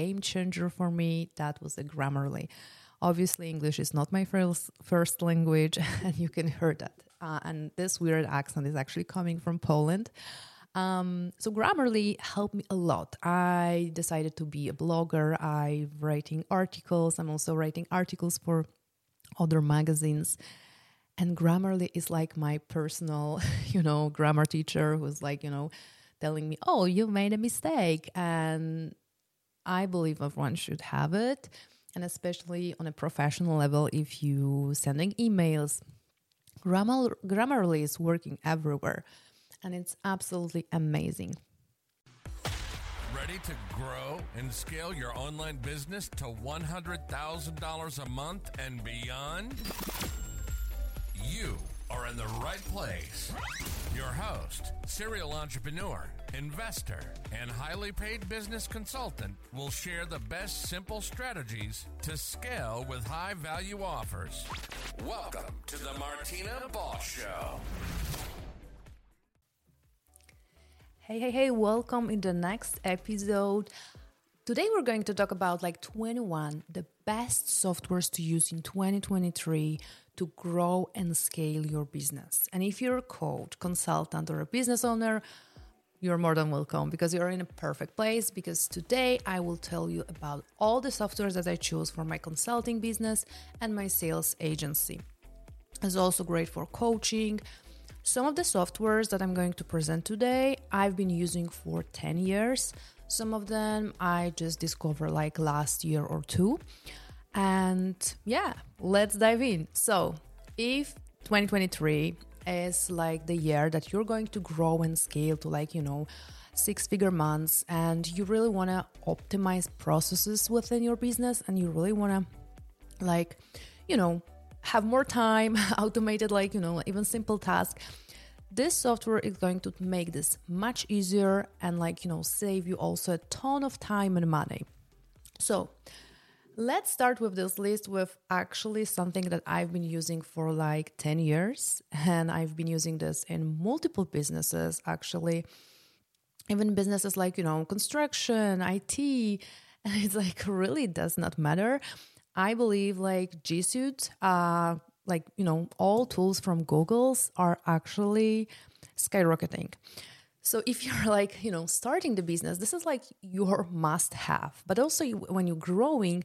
game changer for me, that was a Grammarly. Obviously, English is not my first first language, and you can hear that. Uh, and this weird accent is actually coming from Poland. Um, so Grammarly helped me a lot. I decided to be a blogger. I'm writing articles. I'm also writing articles for other magazines. And Grammarly is like my personal, you know, grammar teacher who's like, you know, telling me, oh, you made a mistake. And I believe everyone should have it. And especially on a professional level, if you're sending emails, Grammar, Grammarly is working everywhere. And it's absolutely amazing. Ready to grow and scale your online business to $100,000 a month and beyond? You are in the right place. Your host, serial entrepreneur, investor, and highly paid business consultant will share the best simple strategies to scale with high value offers. Welcome to the Martina Boss Show. Hey, hey, hey, welcome in the next episode. Today we're going to talk about like 21 the best softwares to use in 2023 to grow and scale your business. And if you're a coach, consultant, or a business owner, you're more than welcome because you're in a perfect place. Because today I will tell you about all the softwares that I choose for my consulting business and my sales agency. It's also great for coaching. Some of the softwares that I'm going to present today, I've been using for 10 years. Some of them I just discovered like last year or two. And yeah, let's dive in. So, if 2023 is like the year that you're going to grow and scale to like, you know, six figure months and you really want to optimize processes within your business and you really want to like, you know, have more time, automated like, you know, even simple tasks this software is going to make this much easier and like you know save you also a ton of time and money so let's start with this list with actually something that i've been using for like 10 years and i've been using this in multiple businesses actually. Even businesses like you know construction it and it's like really does not matter. I believe like g suite uh like you know all tools from google's are actually skyrocketing so if you're like you know starting the business this is like your must have but also when you're growing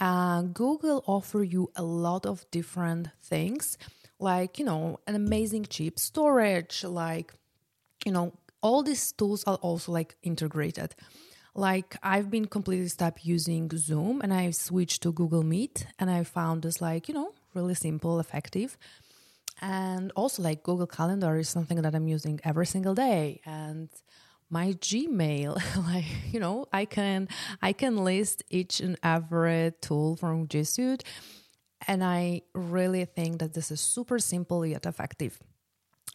uh, google offer you a lot of different things like you know an amazing cheap storage like you know all these tools are also like integrated like i've been completely stopped using zoom and i switched to google meet and i found this like you know really simple, effective. And also, like Google Calendar is something that I'm using every single day. And my Gmail, like you know, I can I can list each and every tool from G Suite, and I really think that this is super simple yet effective.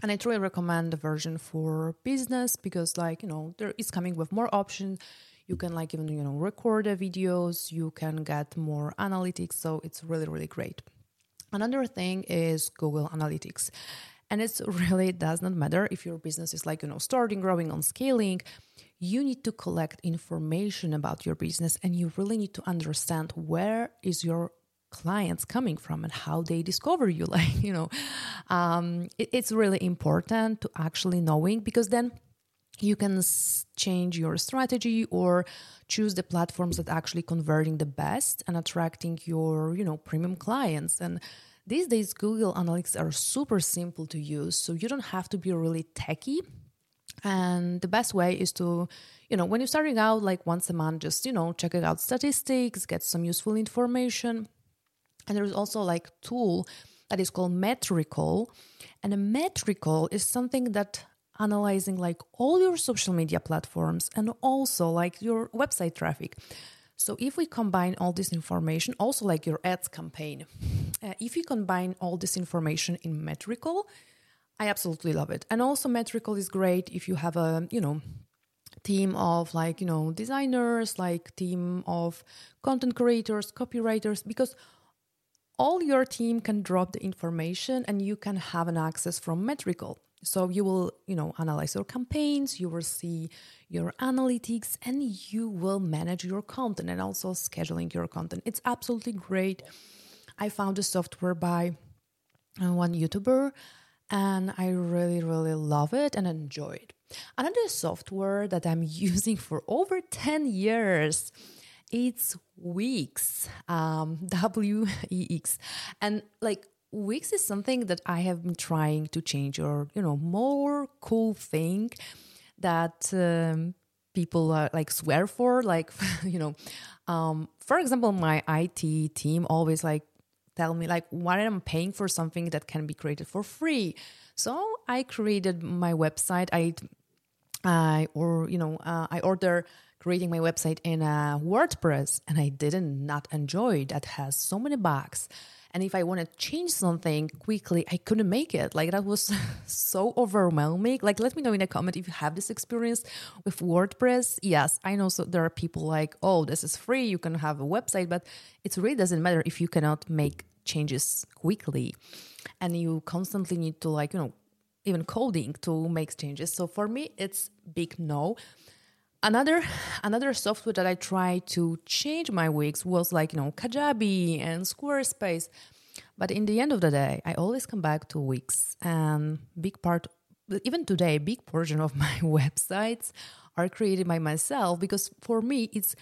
And I truly recommend the version for business because, like you know, there is coming with more options. You can like even you know record the videos. You can get more analytics, so it's really really great. Another thing is Google Analytics. And it really does not matter if your business is like, you know, starting, growing, on scaling. You need to collect information about your business and you really need to understand where is your clients coming from and how they discover you. Like, you know, um, it, it's really important to actually knowing because then you can change your strategy or choose the platforms that actually converting the best and attracting your you know premium clients. And these days google analytics are super simple to use so you don't have to be really techy. And the best way is to you know when you're starting out like once a month just you know checking out statistics get some useful information. And there's also like tool that is called Metricool. And a Metricool is something that analyzing like all your social media platforms and also like your website traffic. So if we combine all this information, also like your ads campaign, uh, if you combine all this information in Metricool, I absolutely love it. And also Metricool is great if you have a, you know, team of like, you know, designers, like team of content creators, copywriters because all your team can drop the information and you can have an access from Metricool. So you will, you know, analyze your campaigns, you will see your analytics, and you will manage your content and also scheduling your content. It's absolutely great. I found the software by uh, one YouTuber and I really, really love it and enjoy it. Another software that I'm using for over 10 years it's Wix, um, W E X, and like Wix is something that I have been trying to change, or you know, more cool thing that um, people uh, like swear for, like you know, um, for example, my IT team always like tell me like why am I'm paying for something that can be created for free. So I created my website. I I or you know uh, I order creating my website in a WordPress and I didn't not enjoy that has so many bugs. And if I want to change something quickly, I couldn't make it. Like that was so overwhelming. Like let me know in a comment if you have this experience with WordPress. Yes, I know so there are people like, "Oh, this is free, you can have a website," but it really doesn't matter if you cannot make changes quickly and you constantly need to like, you know, even coding to make changes. So for me, it's big no another another software that I tried to change my Wix was like you know Kajabi and Squarespace, but in the end of the day, I always come back to Wix. And big part, even today, big portion of my websites are created by myself because for me it's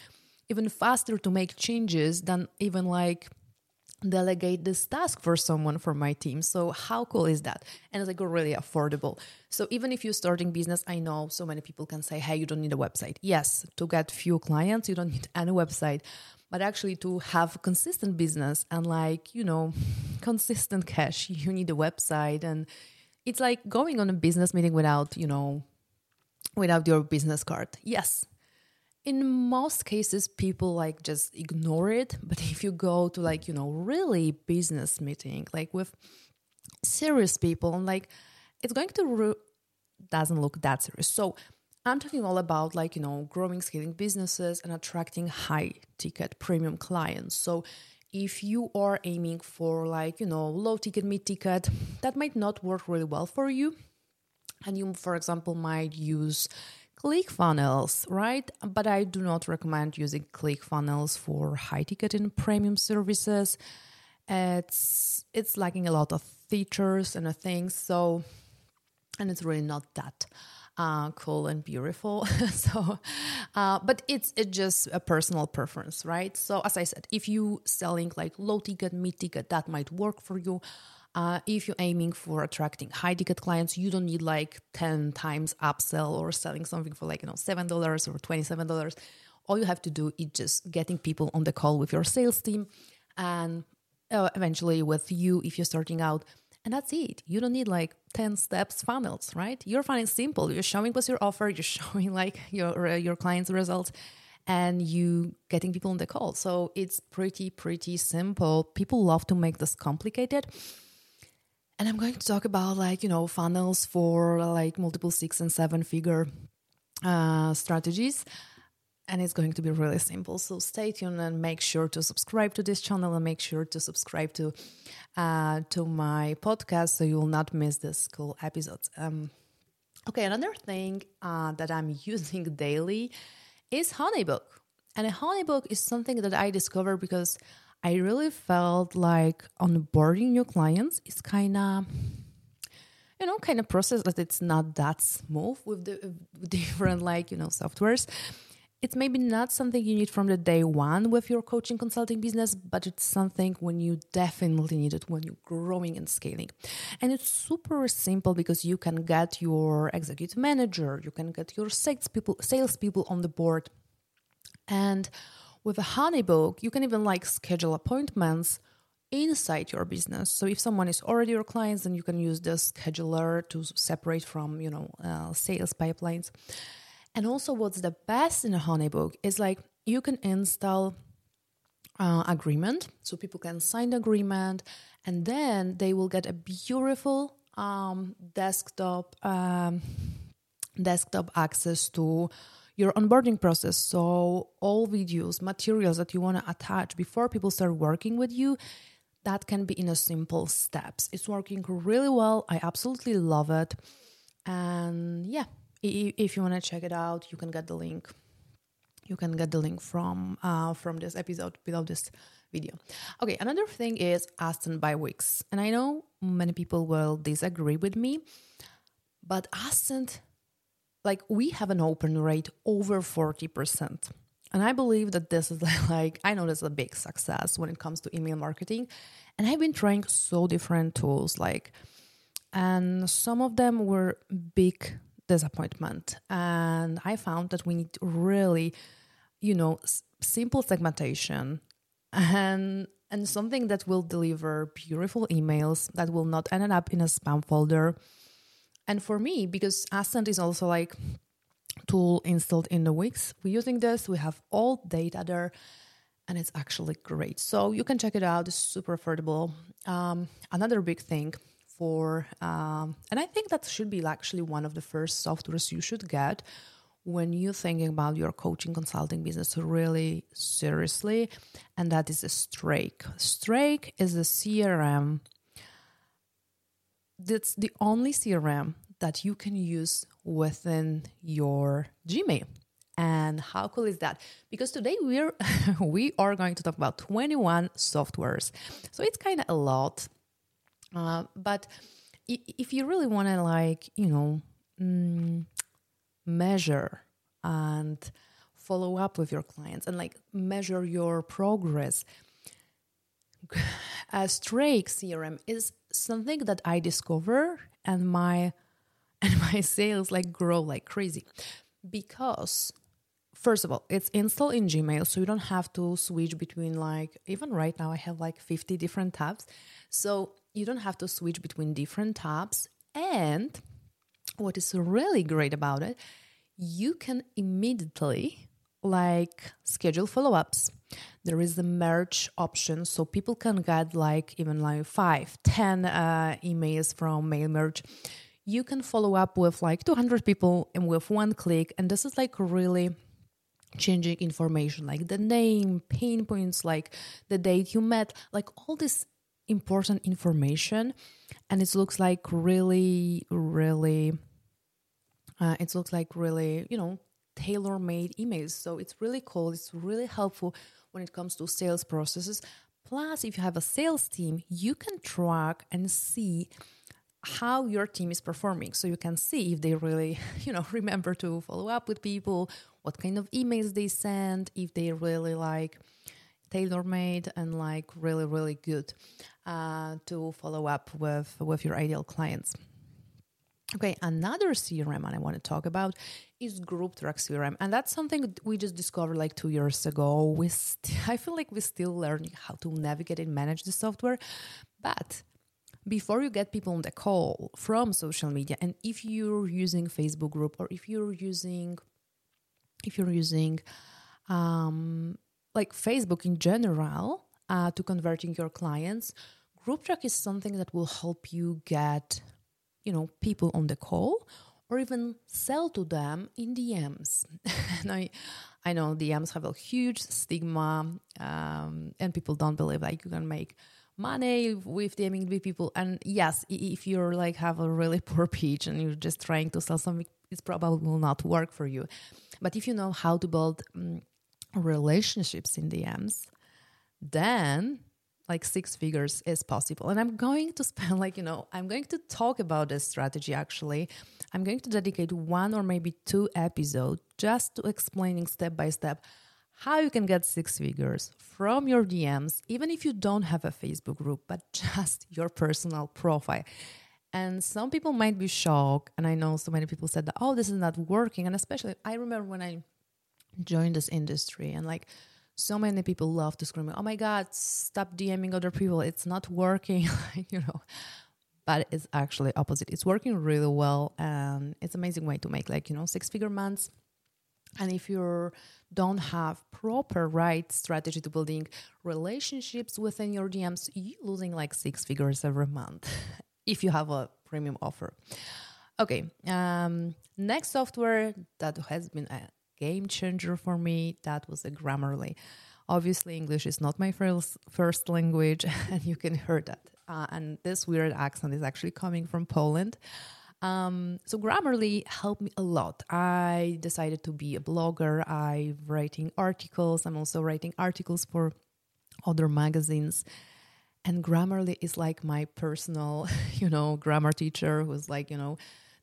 even faster to make changes than even like delegate this task for someone from my team. So how cool is that? And it's like really affordable. So even if you're starting business, I know so many people can say, "Hey, you don't need a website." Yes, to get few clients, you don't need any website. But actually to have consistent business and like, you know, consistent cash, you need a website and it's like going on a business meeting without, you know, without your business card. Yes, in most cases people like just ignore it. But if you go to like you know really business meeting like with serious people like it's going to re- doesn't look that serious. So i'm talking all about like you know growing scaling businesses and attracting high ticket premium clients. So if you are aiming for like you know low ticket mid ticket that might not work really well for you. And you for example might use ClickFunnels, right? But I do not recommend using ClickFunnels for high ticket and premium services. It's it's lacking a lot of features and things, so and it's really not that uh, cool and beautiful. so, uh, but it's it's just a personal preference, right? So as I said, if you selling like low ticket, mid ticket, that might work for you. Uh, if you're aiming for attracting high ticket clients, you don't need like 10 times upsell or selling something for like, you know, $7 or $27. All you have to do is just getting people on the call with your sales team and uh, eventually with you if you're starting out. And that's it. You don't need like 10 steps funnels, right? Your funnel is simple. You're showing what's your offer, you're showing like your, uh, your client's results and you getting people on the call. So it's pretty, pretty simple. People love to make this complicated and I'm going to talk about like, you know, funnels for like multiple six and seven figure uh, strategies. And it's going to be really simple. So stay tuned and make sure to subscribe to this channel and make sure to subscribe to uh, to my podcast so you will not miss this cool episodes. Um, okay, another thing uh, that I'm using daily is Honeybook. And a Honeybook is something that I discovered because I really felt like onboarding new clients is kind of you know kind of process that it's not that smooth with the different like you know softwares. It's maybe not something you need from the day one with your coaching consulting business but it's something when you definitely need it when you're growing and scaling. And it's super simple because you can get your executive manager you can get your sales people sales people on the board. And with a honeybook, you can even like schedule appointments inside your business. So if someone is already your client, then you can use the scheduler to separate from, you know, uh, sales pipelines. And also what's the best in a honeybook is like you can install uh, agreement so people can sign the agreement and then they will get a beautiful um, desktop um, desktop access to your onboarding process. So, all videos, materials that you want to attach before people start working with you, that can be in a simple steps. It's working really well. I absolutely love it. And yeah, if you want to check it out, you can get the link. You can get the link from uh, from this episode below this video. Okay, another thing is Ascend by Wix, and I know many people will disagree with me, but Ascend, like we have an open rate over forty percent. And I believe that this is like, I know this is a big success when it comes to email marketing. And I've been trying so different tools, like, and some of them were big disappointment. And I found that we need really, you know, s- simple segmentation and and something that will deliver beautiful emails that will not end up in a spam folder. And for me, because Ascend is also like tool installed in the Wix. We're using this, we have all data there, and it's actually great. So you can check it out, it's super affordable. Um, another big thing for, um, and I think that should be actually one of the first softwares you should get when you're thinking about your coaching consulting business really seriously, and that is a Streak. Streak is a CRM. That's the only CRM that you can use within your Gmail. And how cool is that? Because today we're we are going to talk about 21 softwares. So it's kind of a lot. Uh, but if you really want to like, you know, mm, measure and follow up with your clients and like measure your progress, a Streak CRM is something that I discover and my and my sales like grow like crazy. Because first of all it's installed in gmail so you don't have to switch between like even right now i have like 50 different tabs. So you don't have to switch between different tabs. And what is really great about it you can immediately like schedule follow-ups there is the merge option so people can get like even like five ten uh, emails from mail merge. You can follow up with like 200 people and with one click and this is like really changing information like the name pain points like the date you met like all this important information. And it looks like really really uh, it looks like really you know tailor made emails. So it's really cool. It's really helpful when it comes to sales processes. Plus if you have a sales team you can track and see how your team is performing. So you can see if they really you know remember to follow up with people what kind of emails they send if they really like tailor made and like really really good uh, to follow up with with your ideal clients okay another crm i want to talk about is GroupTrack crm and that's something we just discovered like two years ago. We st- i feel like we're still learning how to navigate and manage the software but before you get people on the call from social media and if you're using facebook group or if you're using if you're using um, like facebook in general uh, to converting your clients GroupTrack is something that will help you get you know people on the call or even sell to them in dms and i i know dms have a huge stigma um, and people don't believe like you can make money with DMing people. And yes, if you're like have a really poor pitch and you're just trying to sell something, it probably will not work for you. But if you know how to build um, relationships in DMs, then like six figures is possible. And I'm going to spend like, you know, I'm going to talk about this strategy actually. I'm going to dedicate one or maybe two episodes just to explaining step by step how you can get six figures from your DMs, even if you don't have a Facebook group, but just your personal profile. And some people might be shocked. And I know so many people said that, oh, this is not working. And especially, I remember when I joined this industry and like so many people love to scream, oh my God, stop DMing other people. It's not working, you know. But it's actually opposite. It's working really well. And it's amazing way to make like, you know, six figure months. And if you don't have proper right strategy to building relationships within your DMs, you're losing like six figures every month if you have a premium offer. Okay, um, next software that has been a game changer for me that was a Grammarly. Obviously, English is not my first first language, and you can hear that. Uh, and this weird accent is actually coming from Poland. Um, so Grammarly helped me a lot. I decided to be a blogger. I'm writing articles. I'm also writing articles for other magazines. And Grammarly is like my personal, you know, grammar teacher who's like, you know,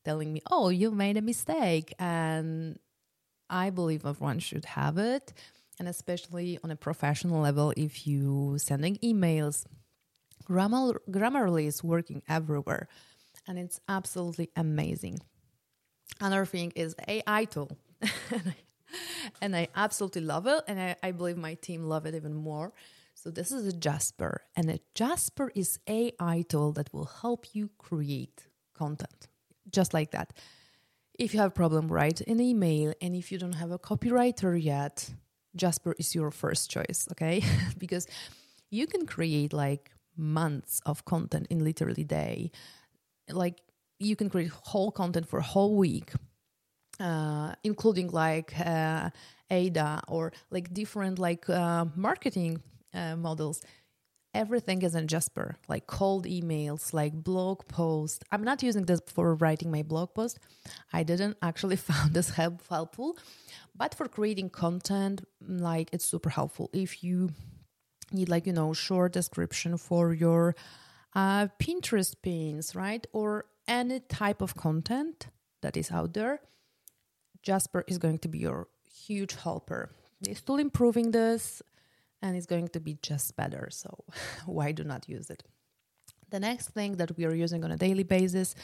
telling me, oh, you made a mistake. And I believe everyone should have it. And especially on a professional level, if you sending emails, Grammar, Grammarly is working everywhere and it's absolutely amazing. Another thing is AI tool. and I absolutely love it. And I, I believe my team love it even more. So this is a Jasper. And a Jasper is AI tool that will help you create content. Just like that. If you have a problem, write an email. And if you don't have a copywriter yet, Jasper is your first choice, okay? because you can create like months of content in literally day like you can create whole content for a whole week uh, including like uh, ada or like different like uh, marketing uh, models everything is in jasper like cold emails like blog posts i'm not using this for writing my blog post i didn't actually found this help helpful but for creating content like it's super helpful if you need like you know short description for your uh, Pinterest pins, right? Or any type of content that is out there, Jasper is going to be your huge helper. They're still improving this and it's going to be just better. So, why do not use it? The next thing that we are using on a daily basis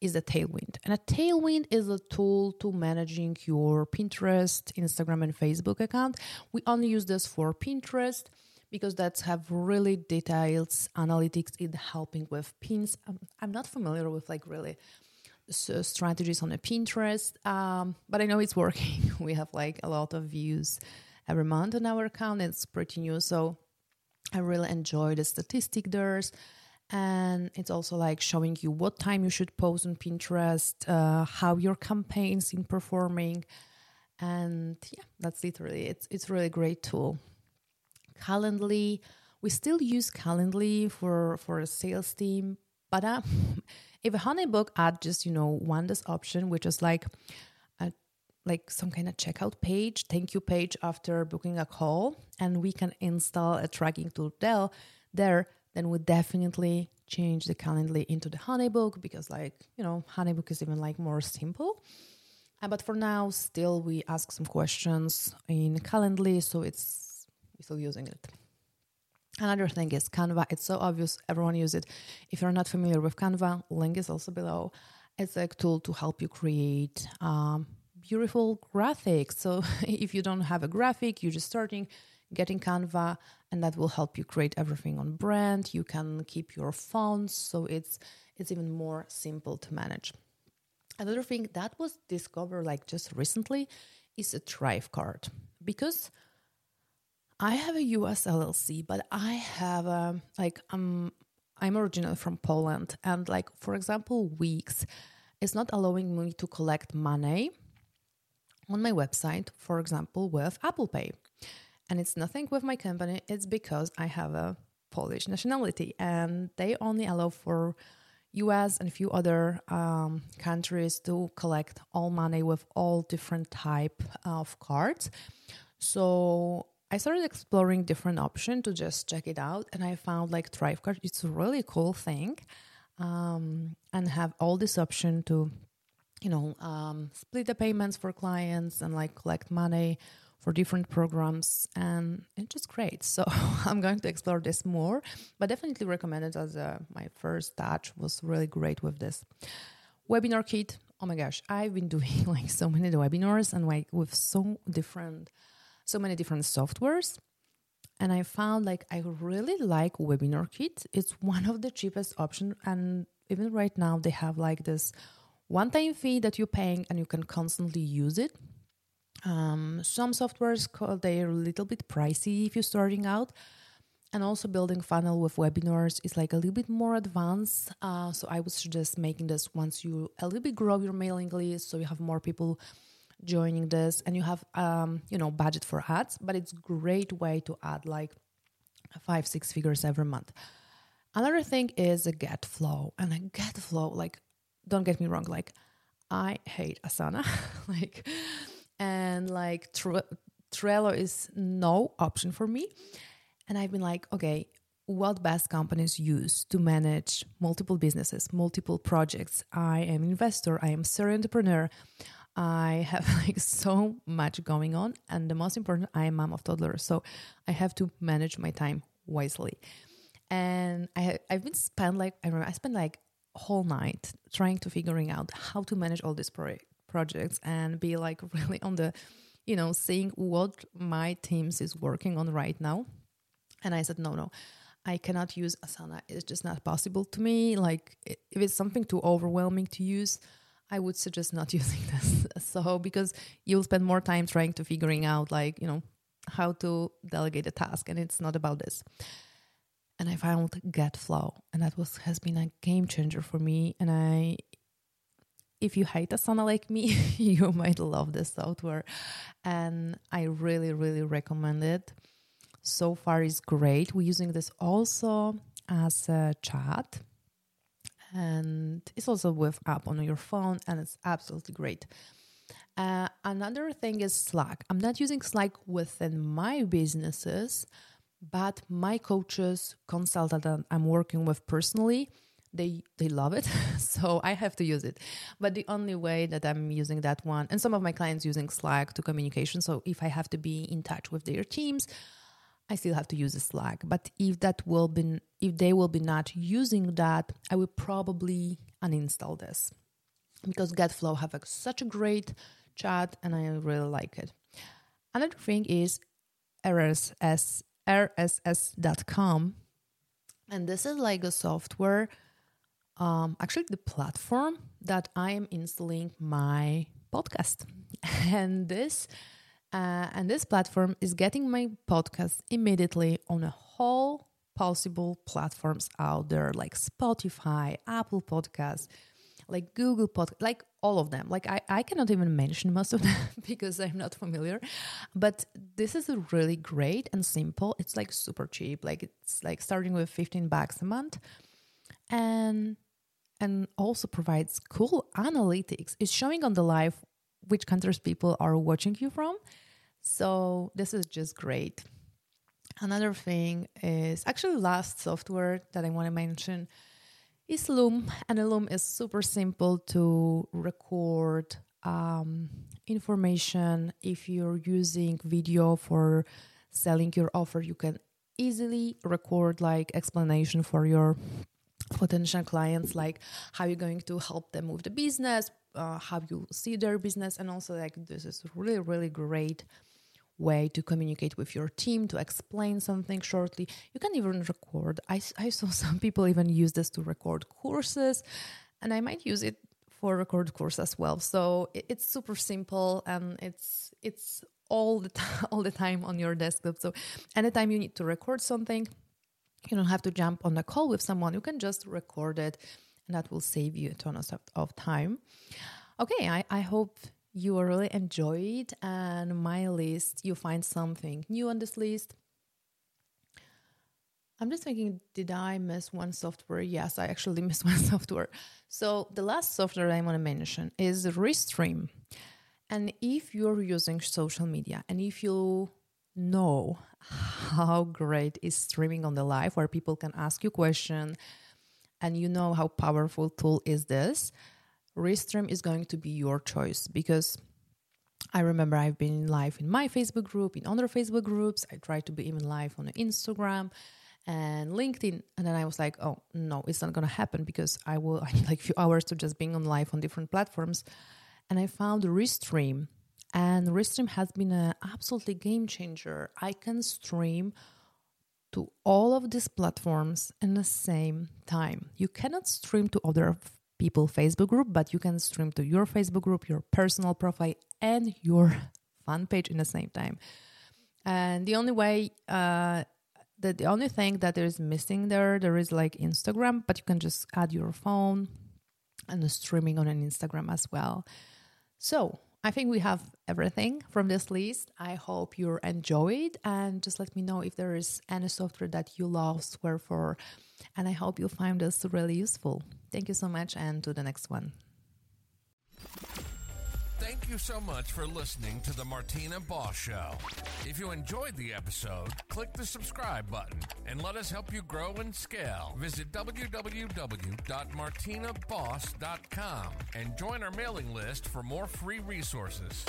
is a Tailwind. And a Tailwind is a tool to managing your Pinterest, Instagram, and Facebook account. We only use this for Pinterest because that's have really detailed analytics in helping with pins. Um, I'm not familiar with like really so strategies on a Pinterest, um, but I know it's working. we have like a lot of views every month on our account. It's pretty new, so I really enjoy the statistic there. And it's also like showing you what time you should post on Pinterest, uh, how your campaigns in performing, and yeah, that's literally it's it's really great tool. Calendly. We still use Calendly for for a sales team, but uh, if a Honeybook add just you know one this option, which is like like some kind of checkout page, thank you page after booking a call, and we can install a tracking tool there, then we definitely change the Calendly into the Honeybook because like you know Honeybook is even like more simple. Uh, but for now, still we ask some questions in Calendly, so it's we're still using it. Another thing is Canva. It's so obvious, everyone use it. If you're not familiar with Canva, link is also below. It's a tool to help you create um, beautiful graphics. So if you don't have a graphic, you're just starting, getting Canva, and that will help you create everything on brand. You can keep your fonts, so it's it's even more simple to manage. Another thing that was discovered like just recently is a ThriveCart because I have a US LLC, but I have a like um, I'm I'm originally from Poland, and like for example, Wix is not allowing me to collect money on my website, for example, with Apple Pay, and it's nothing with my company. It's because I have a Polish nationality, and they only allow for US and a few other um, countries to collect all money with all different type of cards. So I started exploring different options to just check it out, and I found like Thrivecart. It's a really cool thing, um, and have all this option to, you know, um, split the payments for clients and like collect money for different programs, and it's just great. So I'm going to explore this more, but definitely recommend it as a, my first touch was really great with this WebinarKit. Oh my gosh, I've been doing like so many webinars and like with so different so many different softwares and i found like i really like WebinarKit it's one of the cheapest option and even right now they have like this one time fee that you're paying and you can constantly use it. Um, some softwares they're a little bit pricey if you're starting out. And also building funnel with webinars is like a little bit more advanced. Uh, so i would suggest making this once you a little bit grow your mailing list so you have more people joining this and you have um, you know budget for ads. But it's great way to add like five six figures every month. Another thing is a GetFlow. And a GetFlow like don't get me wrong, like I hate Asana, like, and like Trello is no option for me. And I've been like, okay, what best companies use to manage multiple businesses, multiple projects. I am investor, I am serial entrepreneur. I have like so much going on, and the most important, I am mom of toddlers, so I have to manage my time wisely. And I I've been spent like I remember I spent like whole night trying to figuring out how to manage all these pro- projects and be like really on the, you know, seeing what my teams is working on right now. And I said no no, I cannot use Asana. It's just not possible to me. Like if it's something too overwhelming to use, I would suggest not using this. So because you'll spend more time trying to figuring out like, you know, how to delegate a task and it's not about this. And I found GetFlow and that was has been a game changer for me and I if you hate Asana like me, you might love this software and I really really recommend it so far is great. We're using this also as a chat and it's also with app on your phone and it's absolutely great. Uh, another thing is Slack. I'm not using Slack within my businesses, but my coaches, consultant that I'm working with personally, they they love it so i have to use it but the only way that i'm using that one and some of my clients using slack to communication so if i have to be in touch with their teams I still have to use Slack. But if that will be if they will be not using that, I will probably uninstall this because GetFlow have a, such a great chat and I really like it. Another thing is RSS RSS.com, and this is like a software. Um, actually, the platform that I am installing my podcast, and this uh, and this platform is getting my podcast immediately on a whole possible platforms out there like Spotify, Apple Podcasts, like Google Podcast, like all of them. Like I, I cannot even mention most of them because I'm not familiar. But this is a really great and simple. It's like super cheap. Like it's like starting with 15 bucks a month. And and also provides cool analytics. It's showing on the live which countries people are watching you from. So this is just great. Another thing is actually last software that I want to mention is Loom, and Loom is super simple to record um, information. If you're using video for selling your offer, you can easily record like explanation for your potential clients like how you're going to help them with the business uh, how you see their business and also like this is really really great way to communicate with your team to explain something shortly. You can even record. I, I saw some people even use this to record courses and i might use it for record course as well. So it, it's super simple and it's it's all the time all the time on your desktop. So anytime you need to record something you don't have to jump on a call with someone. You can just record it and that will save you a ton of, of time. Okay I, I hope you really enjoy it and my list you find something new on this list. I'm just thinking did i miss one software? Yes i actually missed one software. So the last software i want to mention is restream. And if you're using social media and if you know how great is streaming on the live where people can ask you question and you know how powerful tool is this restream is going to be your choice because I remember I've been live in my Facebook group, in other Facebook groups. I tried to be even live on Instagram and LinkedIn. And then I was like, oh, no, it's not to happen because I will, I need like a few hours to just being on live on different platforms. And I found Restream and Restream has been an absolutely game changer. I can stream to all of these platforms in the same time. You cannot stream to other people Facebook group, but you can stream to your Facebook group, your personal profile, and your fan page in the same time. And the only way, uh, the, the only thing that there is missing there, there is like Instagram, but you can just add your phone and the streaming on an Instagram as well. So I think we have everything from this list. I hope you enjoyed and just let me know if there is any software that you love, swear for, and I hope you find this really useful. Thank you so much and to the next one. Thank you so much for listening to the Martina Boss Show. If you enjoyed the episode, click the subscribe button and let us help you grow and scale. Visit www.martinaboss.com and join our mailing list for more free resources.